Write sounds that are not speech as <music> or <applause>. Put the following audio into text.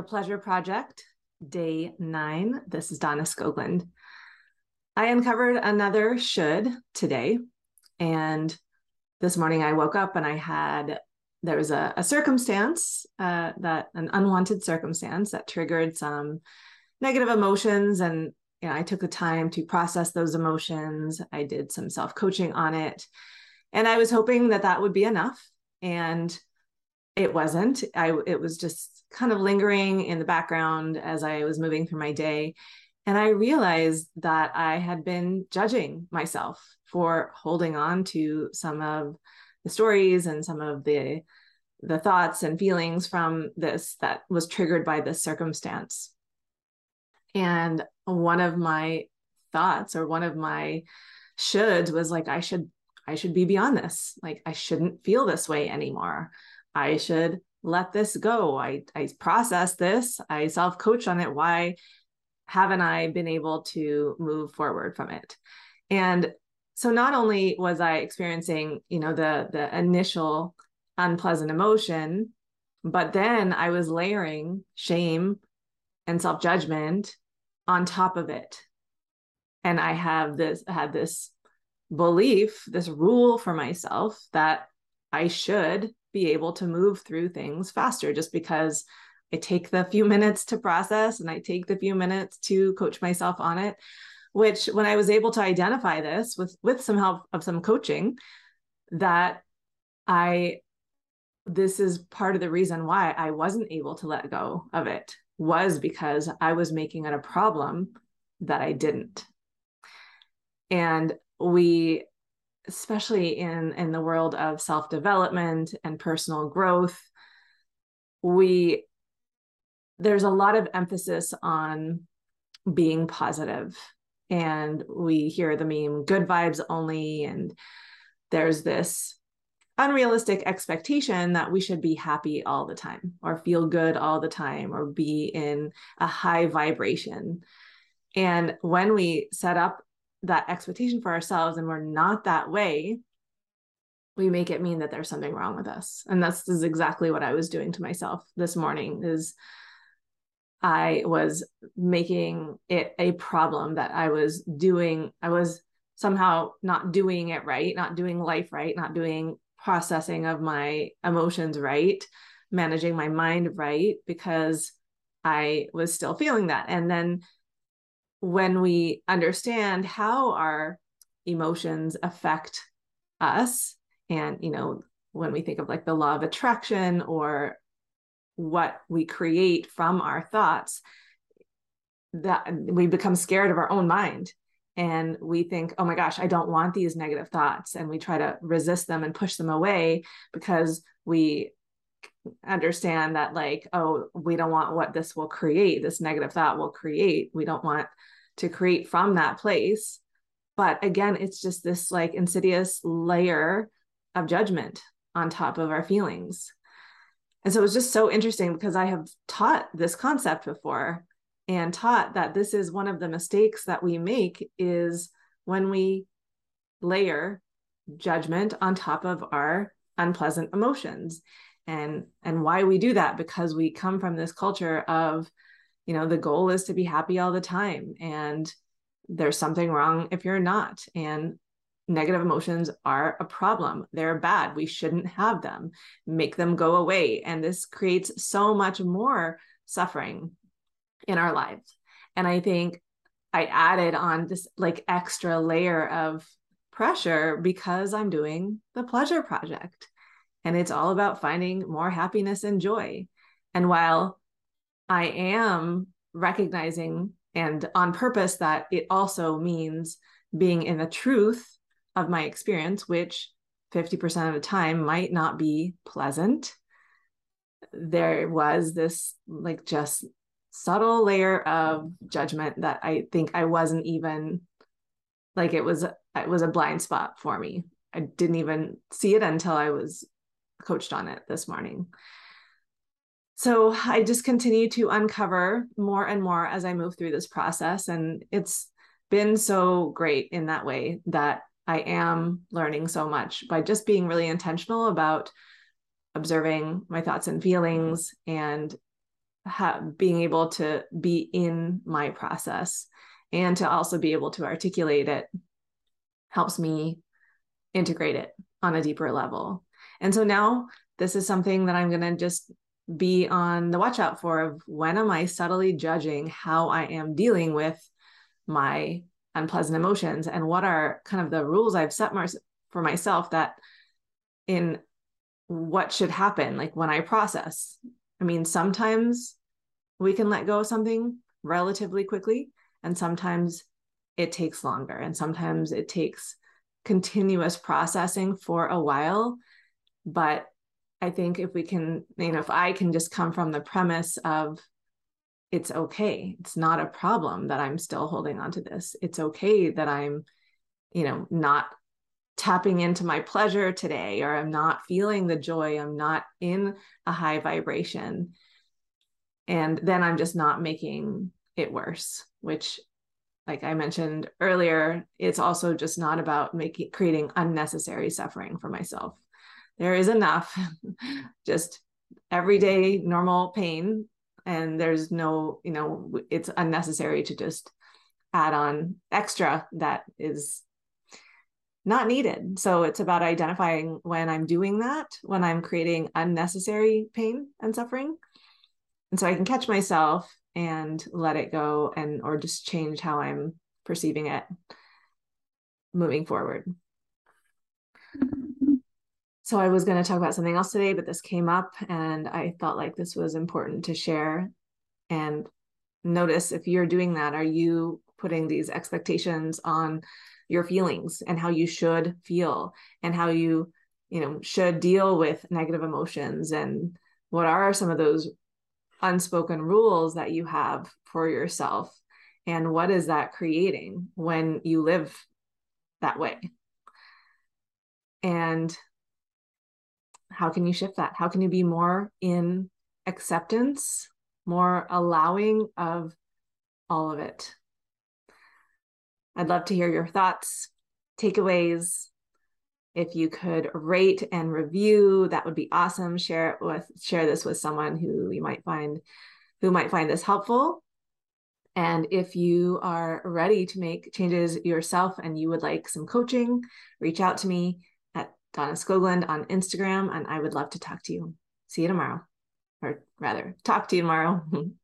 The Pleasure Project, day nine. This is Donna Skoglund. I uncovered another should today. And this morning I woke up and I had, there was a, a circumstance uh, that, an unwanted circumstance that triggered some negative emotions. And you know, I took the time to process those emotions. I did some self coaching on it. And I was hoping that that would be enough. And it wasn't. I, it was just kind of lingering in the background as I was moving through my day. And I realized that I had been judging myself for holding on to some of the stories and some of the the thoughts and feelings from this that was triggered by this circumstance. And one of my thoughts or one of my shoulds was like I should I should be beyond this. Like I shouldn't feel this way anymore. I should let this go. I I process this. I self coach on it. Why haven't I been able to move forward from it? And so not only was I experiencing, you know, the the initial unpleasant emotion, but then I was layering shame and self judgment on top of it. And I have this had this belief, this rule for myself that I should be able to move through things faster just because I take the few minutes to process and I take the few minutes to coach myself on it. Which, when I was able to identify this with with some help of some coaching, that I this is part of the reason why I wasn't able to let go of it was because I was making it a problem that I didn't. And we especially in in the world of self-development and personal growth we there's a lot of emphasis on being positive. And we hear the meme good vibes only and there's this unrealistic expectation that we should be happy all the time or feel good all the time or be in a high vibration. And when we set up that expectation for ourselves and we're not that way we make it mean that there's something wrong with us. And that's is exactly what i was doing to myself this morning is i was making it a problem that i was doing i was somehow not doing it right not doing life right not doing processing of my emotions right managing my mind right because i was still feeling that. And then when we understand how our emotions affect us and you know when we think of like the law of attraction or what we create from our thoughts that we become scared of our own mind. And we think oh my gosh i don't want these negative thoughts. And we try to resist them and push them away because we understand that like oh we don't want what this will create this negative thought will create. We don't want to create from that place. But again it's just this like insidious layer of judgment on top of our feelings. And so it was just so interesting because i have taught this concept before and taught that this is one of the mistakes that we make is when we layer judgment on top of our unpleasant emotions and and why we do that because we come from this culture of you know the goal is to be happy all the time and there's something wrong if you're not and negative emotions are a problem. They're bad. We shouldn't have them. Make them go away and this creates so much more suffering in our lives. And i think i added on this like extra layer of pressure because i'm doing the pleasure project and it's all about finding more happiness and joy and while I am recognizing and on purpose that it also means being in the truth of my experience, which 50% of the time might not be pleasant. There was this like just subtle layer of judgment that I think I wasn't even like it was it was a blind spot for me. I didn't even see it until I was coached on it this morning so I just continue to uncover more and more as I move through this process. And it's been so great in that way that I am learning so much by just being really intentional about observing my thoughts and feelings and ha- being able to be in my process and to also be able to articulate it helps me integrate it on a deeper level. And so now this is something that I'm going to just be on the watch out for of when am I subtly judging how I am dealing with my unpleasant emotions and what are kind of the rules I've set for myself that in what should happen like when I process. I mean, sometimes we can let go of something relatively quickly and sometimes it takes longer and sometimes it takes continuous processing for a while but i think if we can you know if i can just come from the premise of it's okay it's not a problem that i'm still holding on to this it's okay that i'm you know not tapping into my pleasure today or i'm not feeling the joy i'm not in a high vibration and then i'm just not making it worse which like I mentioned earlier, it's also just not about making creating unnecessary suffering for myself. There is enough, <laughs> just everyday normal pain, and there's no, you know, it's unnecessary to just add on extra that is not needed. So it's about identifying when I'm doing that, when I'm creating unnecessary pain and suffering. And so I can catch myself and let it go and or just change how i'm perceiving it moving forward mm-hmm. So i was going to talk about something else today but this came up and i felt like this was important to share. And notice if you're doing that are you putting these expectations on your feelings and how you should feel and how you you know should deal with negative emotions? And what are some of those unspoken rules that you have for yourself? And what is that creating when you live that way? And how can you shift that? How can you be more in acceptance more allowing of all of it? I'd love to hear your thoughts takeaways. If you could rate and review that would be awesome. Share it with share this with someone who you might find who might find this helpful. And if you are ready to make changes yourself and you would like some coaching reach out to me donna skoglund on instagram and i would love to talk to you. See you tomorrow. Or rather talk to you tomorrow <laughs>